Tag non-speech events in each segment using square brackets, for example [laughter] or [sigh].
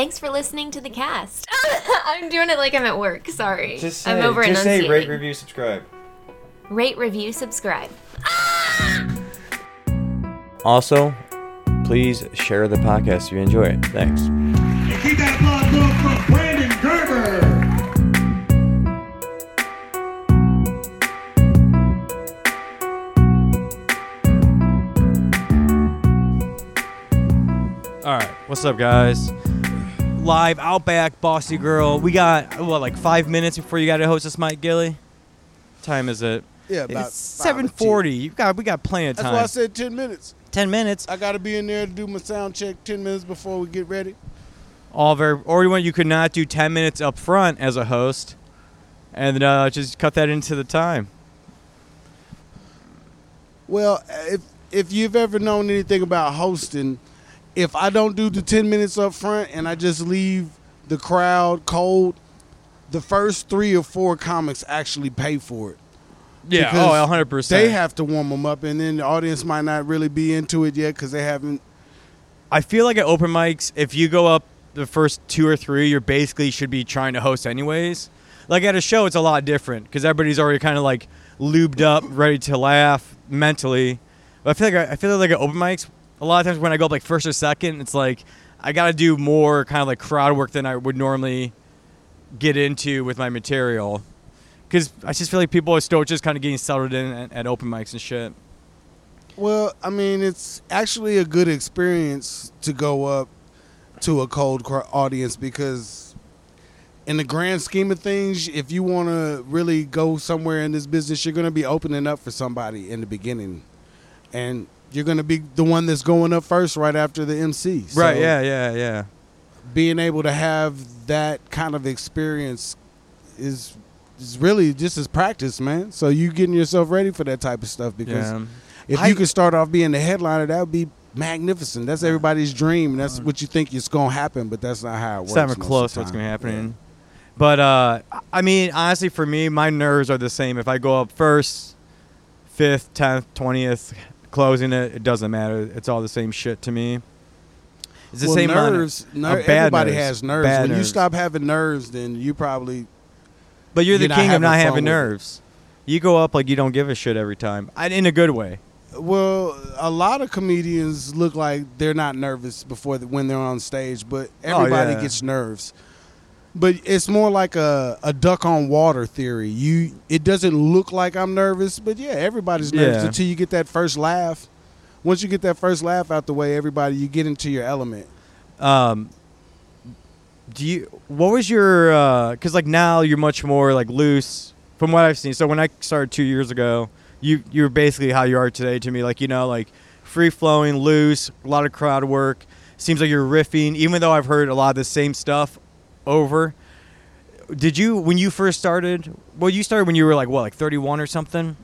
Thanks for listening to the cast. [laughs] I'm doing it like I'm at work. Sorry. Just say, I'm over just say rate, review, subscribe. Rate, review, subscribe. Ah! Also, please share the podcast if you enjoy it. Thanks. And keep that applause going for Brandon Gerber. All right, what's up, guys? Live Outback, Bossy Girl. We got what, like five minutes before you got to host us, Mike Gilli. Time is it? Yeah, about it's five or seven forty. You got we got plenty of time. That's why I said 10 minutes. Ten minutes. I got to be in there to do my sound check 10 minutes before we get ready. All very. Or when you could not do ten minutes up front as a host, and uh, just cut that into the time. Well, if if you've ever known anything about hosting, if I don't do the 10 minutes up front and I just leave the crowd cold, the first three or four comics actually pay for it. Yeah. Oh, because Oh, hundred percent. They have to warm them up, and then the audience might not really be into it yet because they haven't. I feel like at open mics, if you go up the first two or three, you're basically should be trying to host anyways. Like at a show, it's a lot different because everybody's already kind of like lubed up, ready to laugh mentally. But I feel like I feel like at open mics, a lot of times when I go up like first or second, it's like I got to do more kind of like crowd work than I would normally get into with my material. Because I just feel like people are still just kind of getting settled in at, at open mics and shit. Well, I mean, it's actually a good experience to go up to a cold audience because, in the grand scheme of things, if you want to really go somewhere in this business, you're going to be opening up for somebody in the beginning, and you're going to be the one that's going up first right after the MC. So right? Yeah. Yeah. Yeah. Being able to have that kind of experience is is really just as practice, man. So you getting yourself ready for that type of stuff because. Yeah. If I- you could start off being the headliner, that would be magnificent. That's everybody's dream. That's what you think is going to happen, but that's not how it works. It's not most even of close to what's going to happen. But uh, I mean, honestly, for me, my nerves are the same. If I go up first, fifth, tenth, twentieth, closing it, it doesn't matter. It's all the same shit to me. It's the well, same nerves. ner- everybody nerves. has nerves. Bad when you stop having nerves, then you probably but you're the you're not king of not having it. nerves. You go up like you don't give a shit every time, I, in a good way. Well, a lot of comedians look like they're not nervous before the, when they're on stage, but oh, everybody Oh, yeah. gets nerves. But it's more like a, a duck on water theory. You it doesn't look like I'm nervous, but yeah, everybody's nervous Yeah. until you get that first laugh. Once you get that first laugh out the way, everybody you get into your element. Um, do you? What was your? Because like now you're much more like loose from what I've seen. So when I started two years ago, you you were basically how you are today to me. Like you know, like free flowing, loose, a lot of crowd work. Seems like you're riffing, even though I've heard a lot of the same stuff over. Did you when you first started? Well, you started when you were like what, like 31 or something,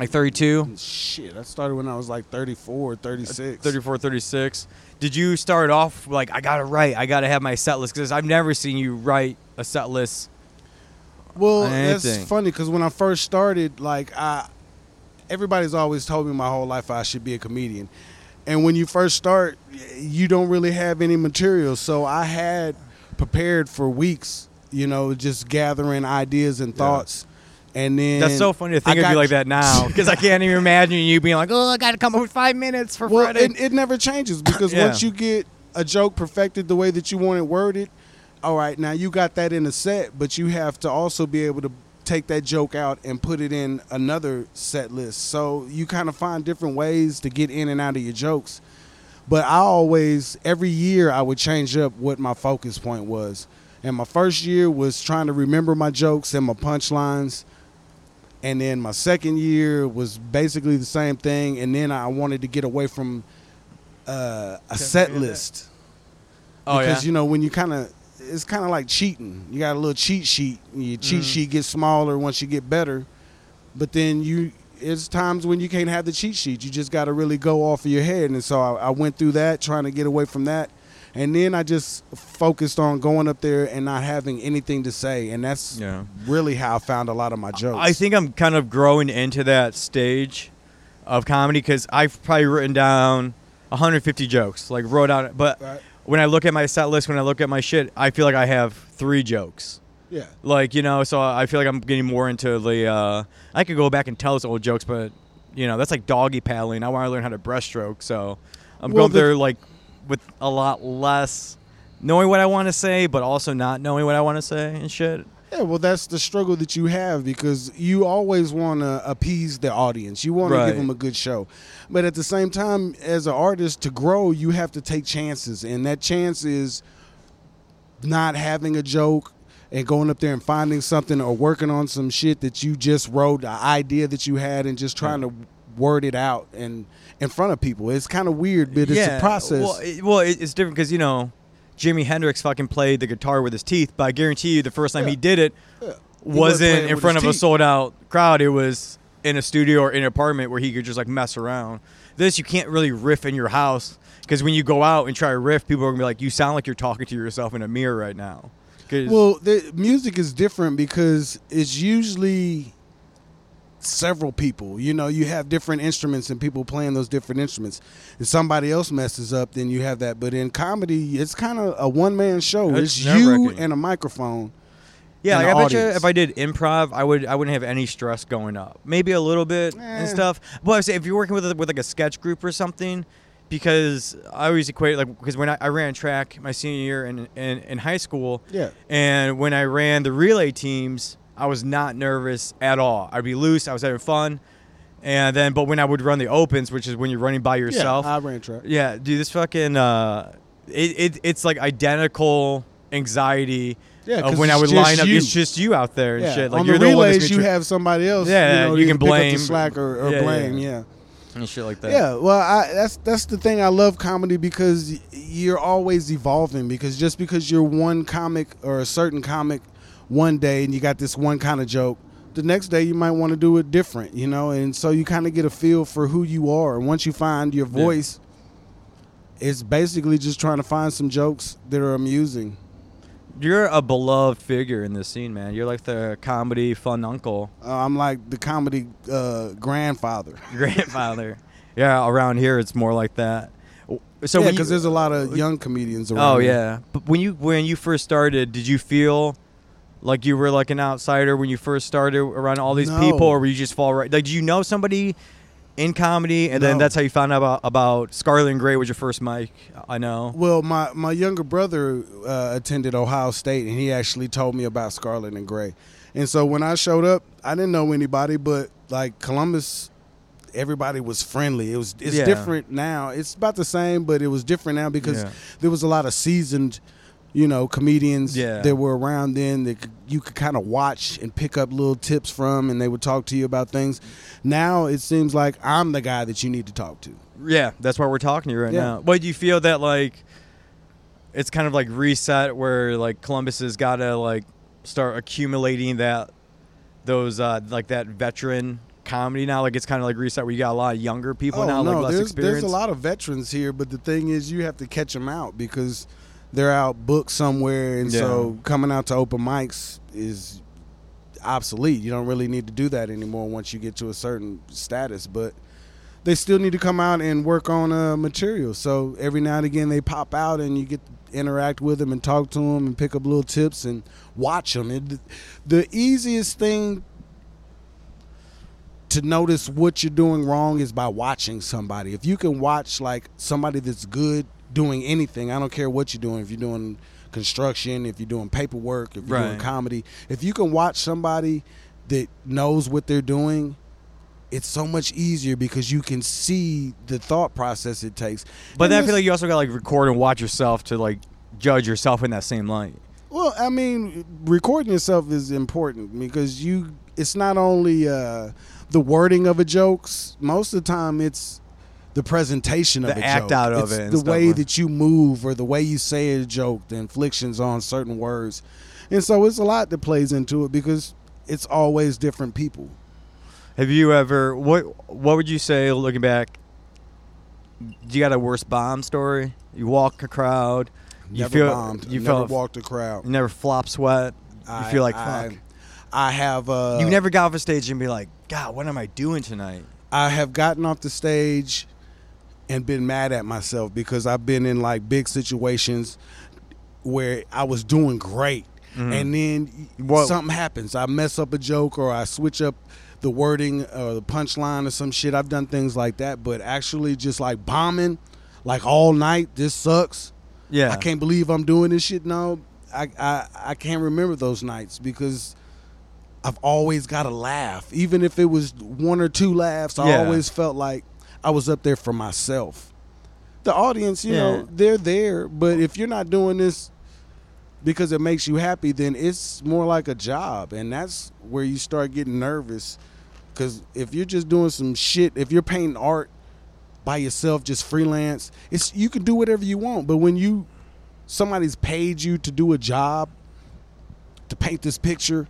like 32. Shit, I started when I was like 34, 36. 34 36 did you start off like i gotta write i gotta have my set list because i've never seen you write a set list Well, that's funny because when I first started, like I, everybody's always told me my whole life I should be a comedian, and when you first start, you don't really have any material. So I had prepared for weeks, you know, just gathering ideas and thoughts, and then that's so funny to think I of you like that now [laughs] because i can't even imagine you being like oh i gotta come up with five minutes for Well, friday it, it never changes because [laughs] Yeah. once you get a joke perfected the way that you want it worded, all right, now you got that in a set, but you have to also be able to take that joke out and put it in another set list. So you kind of find different ways to get in and out of your jokes. But I always, every year, I would change up what my focus point was. And my first year was trying to remember my jokes and my punchlines. And then my second year was basically the same thing. And then I wanted to get away from uh, a set list oh because yeah you know when you kind of it's kind of like cheating. You got a little cheat sheet. Your cheat Mhm. sheet gets smaller once you get better, but then you it's times when you can't have the cheat sheet. You just got to really go off of your head. And so I, I went through that, trying to get away from that, and then I just focused on going up there and not having anything to say. And that's Yeah. really how I found a lot of my jokes. i think i'm kind of growing into that stage of comedy because i've probably written down 150 jokes like wrote out but Right. when I look at my set list, when I look at my shit, I feel like I have three jokes. Yeah. Like you know, so I feel like I'm getting more into the. Uh, I could go back and tell those old jokes, but you know, that's like doggy paddling. I want to learn how to breaststroke, so I'm Well, going the- there like with a lot less knowing what I want to say, but also not knowing what I want to say and shit. Yeah, well, that's the struggle that you have because you always want to appease the audience. You want to give them a good show. But at the same time, as an artist, to grow, you have to take chances. And that chance is not having a joke and going up there and finding something or working on some shit that you just wrote, an idea that you had, and just trying to word it out and in front of people. It's kind of weird, but it's a process. Well, it, well, it's different because you know, Jimi Hendrix fucking played the guitar with his teeth, but I guarantee you, the first time Yeah. he did it Yeah. He wasn't in front of a sold out crowd. It was in a studio or in an apartment where he could just like mess around. This you can't really riff in your house because when you go out and try to riff, people are gonna be like, "You sound like you're talking to yourself in a mirror right now." Well, the music is different because it's usually several people. You know, you have different instruments and people playing those different instruments. If somebody else messes up, then you have that. But in comedy, it's kind of a one man show. It's It's, you and a microphone. Yeah, like, I bet you if I did improv, I would I wouldn't have any stress going up. Maybe a little bit Eh. and stuff. But I say if you're working with a, with like a sketch group or something, because I always equate like because when I, I ran track my senior year in, in in high school, Yeah. and when I ran the relay teams, I was not nervous at all. I'd be loose. I was having fun. And then, but when I would run the opens, which is when you're running by yourself, Yeah, I ran track. yeah, dude, this fucking uh, it, it it's like identical anxiety. Yeah, when I would line up, you. it's just you out there and Yeah. shit. Like On you're the the, relays, you have somebody else. Yeah, you, know, you to can blame. slack or, or Yeah, blame. yeah. yeah. And shit like that. Yeah, well, I, that's that's the thing. I love comedy because you're always evolving. Because just because you're one comic or a certain comic one day and you got this one kind of joke, the next day you might want to do it different, you know. And so you kind of get a feel for who you are. And once you find your Yeah. voice, it's basically just trying to find some jokes that are amusing. You're a beloved figure in this scene, man. You're like the comedy fun uncle, Uh, I'm like the comedy uh, grandfather. [laughs] grandfather. yeah, around here it's more like that. So yeah, because there's a lot of young comedians around. Oh here. yeah, but when you when you first started, did you feel like you were like an outsider when you first started around all these No. people, or were you just fall right? Like, do you know somebody in comedy, and then that's how you found out about, about Scarlet and Gray was your first mic? I know. Well, my, my younger brother uh, attended Ohio State, and he actually told me about Scarlet and Gray. And so when I showed up, I didn't know anybody, but like Columbus, everybody was friendly. It was it's Yeah. different now. It's about the same, but it was different now because Yeah. there was a lot of seasoned, you know, comedians Yeah. that were around then that you could kind of watch and pick up little tips from, and they would talk to you about things. Now it seems like I'm the guy that you need to talk to. Yeah, that's why we're talking to you right Yeah. now. But do you feel that like it's kind of like reset where like Columbus has got to like start accumulating that those uh like that veteran comedy now? Like it's kind of like reset where you got a lot of younger people now, like less Oh, there's, experience. There's a lot of veterans here, but the thing is, you have to catch them out because they're out booked somewhere, and so coming out to open mics is obsolete. You don't really need to do that anymore once you get to a certain status, but they still need to come out and work on uh, material. So every now and again, they pop out, and you get to interact with them and talk to them and pick up little tips and watch them. It, the easiest thing to notice what you're doing wrong is by watching somebody. If you can watch like somebody that's good doing anything, I don't care what you're doing. If you're doing construction, if you're doing paperwork, if you're doing comedy, if you can watch somebody that knows what they're doing, it's so much easier because you can see the thought process it takes. But And then I feel like you also got to like record and watch yourself to like judge yourself in that same light. Well, I mean, recording yourself is important because you. It's not only uh, the wording of a jokes. Most of the time, it's the presentation of The act joke. out of It's it the stuff, way right? that you move or the way you say a joke, the inflictions on certain words, and so it's a lot that plays into it because it's always different people. Have you ever what what would you say looking back? Do you got a worse bomb story? You walk a crowd, you feel bombed. you never felt walked a crowd. you never flop sweat. You feel like I- fuck. I have. Uh, you never got off a stage and be like, God, what am I doing tonight? I have gotten off the stage and been mad at myself because I've been in like big situations where I was doing great, mm-hmm. and then Well- something happens. I mess up a joke or I switch up the wording or the punchline or some shit. I've done things like that, but actually just like bombing, like all night. This sucks. Yeah. I can't believe I'm doing this shit. No, I I, I can't remember those nights because I've always got to laugh, even if it was one or two laughs. I Yeah. always felt like I was up there for myself. The audience, you Yeah. know, they're there, but if you're not doing this because it makes you happy, then it's more like a job, and that's where you start getting nervous. Because if you're just doing some shit, if you're painting art by yourself, just freelance, it's you can do whatever you want. But when you somebody's paid you to do a job to paint this picture,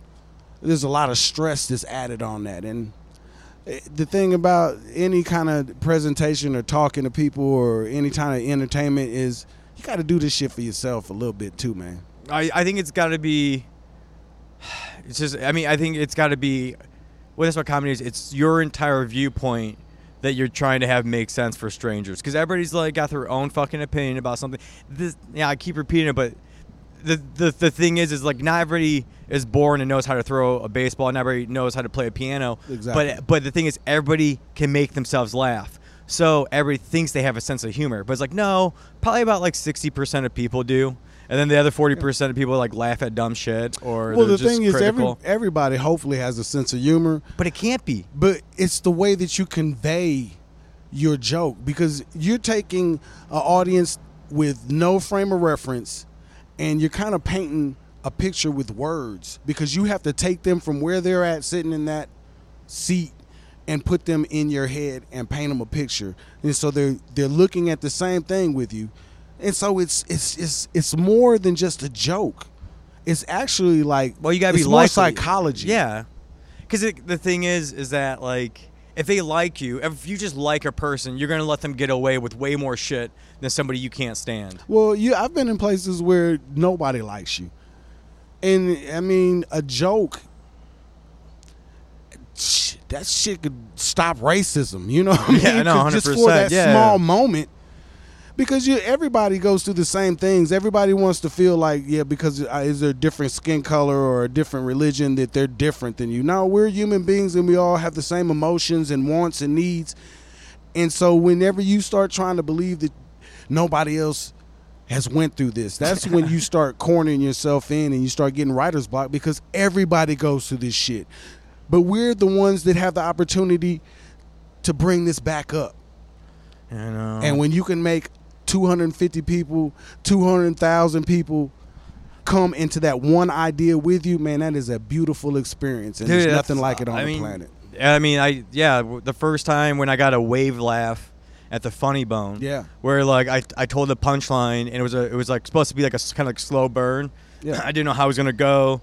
there's a lot of stress that's added on that. And the thing about any kind of presentation or talking to people or any kind of entertainment is you got to do this shit for yourself a little bit too, man. I, I think it's got to be. [sighs] It's just. I mean, I think it's got to be. Well, that's what comedy is. It's your entire viewpoint that you're trying to have make sense for strangers, because everybody's like got their own fucking opinion about something. This, yeah, I keep repeating it, but the, the the thing is, is like not everybody is born and knows how to throw a baseball. Not everybody knows how to play a piano. Exactly. But but the thing is, everybody can make themselves laugh. So everybody thinks they have a sense of humor, but it's like no, probably about like sixty percent of people do, and then the other forty percent of people like laugh at dumb shit or well, the thing is, every, everybody hopefully has a sense of humor, but it can't be. but it's the way that you convey your joke because you're taking an audience with no frame of reference and you're kind of painting a picture with words because you have to take them from where they're at sitting in that seat and put them in your head and paint them a picture. And so they're they're looking at the same thing with you. And so it's it's it's it's more than just a joke. It's actually like Well, you gotta be it's more likely. psychology. Yeah, because the thing is, is that like if they like you, if you just like a person, you're gonna let them get away with way more shit than somebody you can't stand. Well, you I've been in places where nobody likes you. And I mean, a joke that shit could stop racism, you know? what I Yeah, mean? no, 'Cause just for that yeah. small moment. Because you, everybody goes through the same things. Everybody wants to feel like, yeah, because uh, is there a different skin color or a different religion that they're different than you? No, we're human beings and we all have the same emotions and wants and needs. And so whenever you start trying to believe that nobody else has went through this, that's when you [laughs] start cornering yourself in and you start getting writer's block because everybody goes through this shit. But we're the ones that have the opportunity to bring this back up. You know. And when you can make 250 people, 200,000 people come into that one idea with you, man, that is a beautiful experience. And Dude, there's nothing like it on I the mean, planet. I mean, I yeah, the first time when I got a wave laugh at the Funny Bone, Yeah. where like I, I told the punchline and it was a it was like supposed to be like a kind of like slow burn. Yeah. I didn't know how it was gonna go.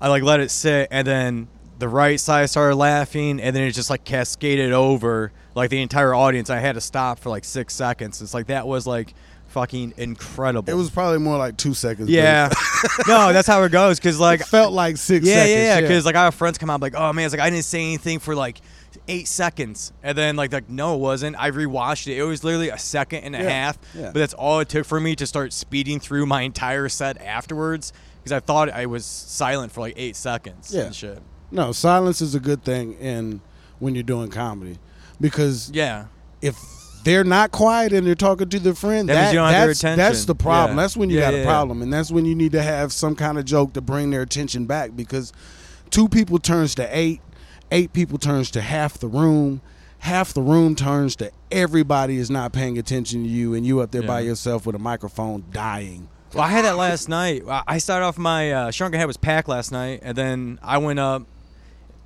I like let it sit and then the right side started laughing and then it just like cascaded over like the entire audience. I had to stop for like six seconds. It's like that was like fucking incredible. It was probably more like two seconds. yeah. [laughs] no, that's how it goes because like It felt like six yeah, seconds. yeah, yeah. Because like I have friends come out like, oh man, it's like I didn't say anything for like eight seconds, and then like like no, it wasn't. I rewatched it. It was literally a second and a Yeah, half, yeah. but that's all it took for me to start speeding through my entire set afterwards because I thought I was silent for like eight seconds. Yeah. and shit. No, silence is a good thing in when you're doing comedy because Yeah, if they're not quiet and they're talking to their friend, That that, that's, that's the problem. Yeah. That's when you Yeah, got yeah, a problem, and that's when you need to have some kind of joke to bring their attention back because two people turns to eight, eight people turns to half the room, half the room turns to everybody is not paying attention to you, and you up there by yourself with a microphone dying. Well, I had that last night. I- I started off my uh, Shrunken Head was packed last night, and then I went up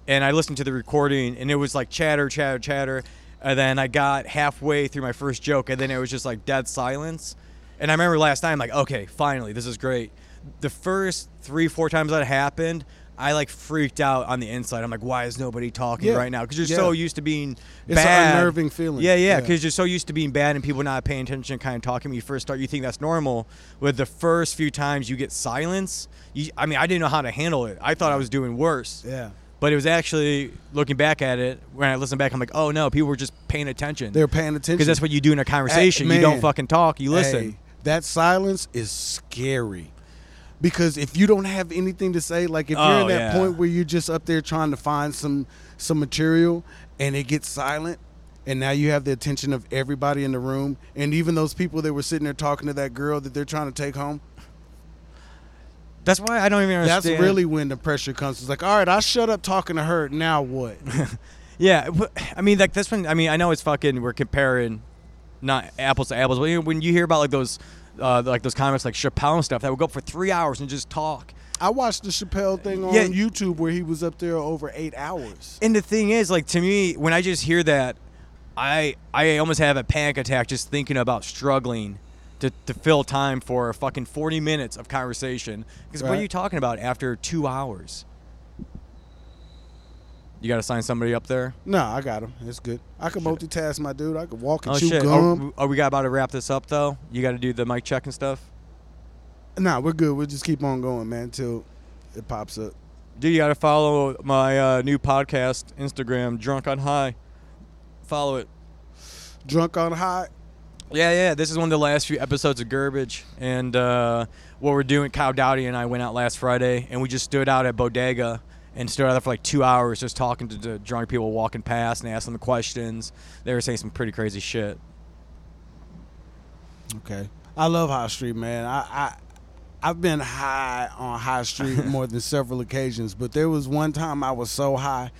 and I listened to the recording, and it was like chatter, chatter, chatter. And then I got halfway through my first joke, and then it was just like dead silence. And I remember last time, like, okay, finally, this is great. The first three, four times that happened, I like freaked out on the inside. I'm like, why is nobody talking Yeah. right now? Because you're Yeah. so used to being It's an bad. unnerving feeling. Yeah, yeah, Yeah. because you're so used to being bad and people not paying attention, kind of talking. When you first start, you think that's normal. With the first few times you get silence, you, I mean, I didn't know how to handle it. I thought I was doing worse. Yeah. But it was actually looking back at it when I listen back, I'm like, oh no, people were just paying attention. They're paying attention because that's what you do in a conversation. you don't fucking talk. You listen. Hey, that silence is scary. Because if you don't have anything to say, like if you're Oh, in that yeah. point where you're just up there trying to find some some material and it gets silent, and now you have the attention of everybody in the room, and even those people that were sitting there talking to that girl that they're trying to take home, That's why I don't even understand. that's really when the pressure comes. It's like, all right, I shut up talking to her. Now what? [laughs] Yeah, but, I mean, like this one. I mean, I know it's fucking. We're comparing, not apples to apples. But you know, when you hear about like those, uh, like those comics like Chappelle and stuff, that would go up for three hours and just talk. I watched the Chappelle thing on Yeah. YouTube where he was up there over eight hours. And the thing is, like to me, when I just hear that, I I almost have a panic attack just thinking about struggling to, to fill time for a fucking forty minutes of conversation. Because what are you talking about after two hours? You got to sign somebody up there. No, I got him. It's good. I can multitask, my dude. I can walk and Oh chew shit! gum. Are, are we got about to wrap this up though? You got to do the mic check and stuff. Nah, we're good. We'll just keep on going, man, until it pops up. Dude, you got to follow my uh, new podcast Instagram, Drunk on High. Follow it. Drunk on high. Yeah, yeah. This is one of the last few episodes of Garbage, and uh, what we're doing. Kyle Dowdy and I went out last Friday, and we just stood out at Bodega and stood out there for like two hours, just talking to the drunk people walking past and asking them questions. They were saying some pretty crazy shit. Okay. I love High Street, man. I, I I've been high on High Street [laughs] more than several occasions, but there was one time I was so high.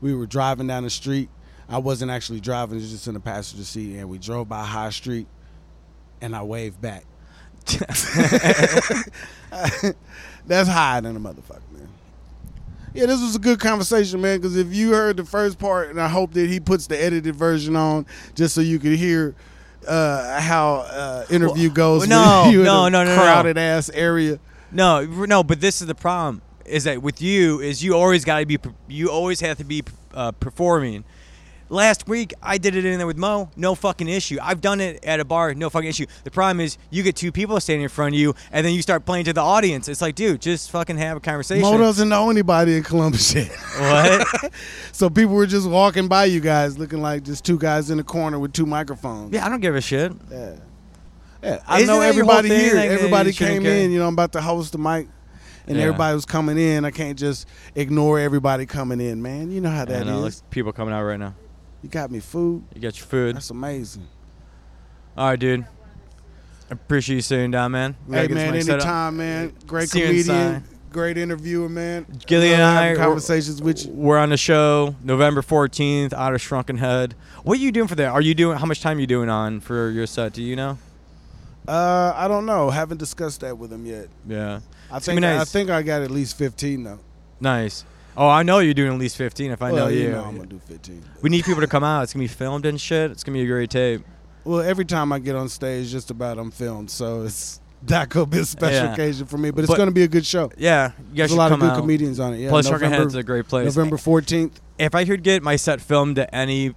We were driving down the street. I wasn't actually driving, it was just in the passenger seat, and we drove by High Street, and I waved back. [laughs] That's higher than a motherfucker, man. Yeah, this was a good conversation, man. Because if you heard the first part, and I hope that he puts the edited version on, just so you could hear uh, how uh, interview goes. no, with you in no, a no, no, no. crowded ass area. No, no, but this is the problem. Is that with you? Is you always got to be? You always have to be uh, performing. Last week I did it in there with Mo, no fucking issue. I've done it at a bar, no fucking issue. The problem is you get two people standing in front of you, and then you start playing to the audience. It's like, dude, just fucking have a conversation. Mo doesn't know anybody in Columbus yet. what? [laughs] so people were just walking by you guys, looking like just two guys in a corner with two microphones. yeah, I don't give a shit. Yeah. Yeah, I Isn't know everybody here. like, everybody came in. You know, I'm about to host the mic, and Yeah. everybody was coming in. I can't just ignore everybody coming in, man. You know how I that know, is. people coming out right now. You got me food. You got your food. That's amazing. All right, dude. I appreciate you sitting down, man. Hey gotta get this man, anytime, man. Great See comedian, great interviewer, man. Gillian and I conversations with you. We're on the show November 14th out of Shrunken Head. What are you doing for that? Are you doing how much time are you doing on for your set? Do you know? Uh, I don't know. Haven't discussed that with him yet. Yeah. I It's think be I think I got at least 15 though. Nice. Oh, I know you're doing at least 15 if I well, know you. know I'm gonna do 15. we need people to come out. It's going to be filmed and shit. It's going to be a great tape. Well, every time I get on stage, just about I'm filmed, so it's that could be a special Yeah. occasion for me. But it's going to be a good show. Yeah. You guys There's a lot of good out. comedians on it. Yeah, Plus, November, Head's a great place. November 14th. If I could get my set filmed at any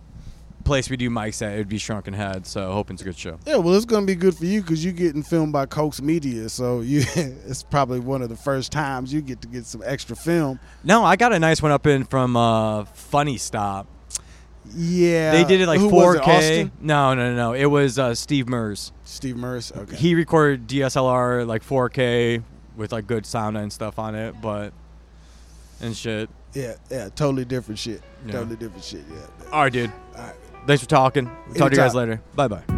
place we do mics at, it would be Shrunken Head. So hoping it's a good show. Yeah, well, it's going to be good for you because you're getting filmed by Coke's Media, so you [laughs] it's probably one of the first times you get to get some extra film. No, I got a nice one up in from uh, Funny Stop. Yeah, They did it like Who 4K. Was it, No, no, no, no. It was uh, Steve Mers. Steve Merce. Okay. He recorded DSLR like 4K with like good sound and stuff on it, but and shit. yeah, yeah, totally different shit. Yeah. Totally different shit. Yeah. All right, dude. All right. Thanks for talking. Talk to you guys later. Bye bye.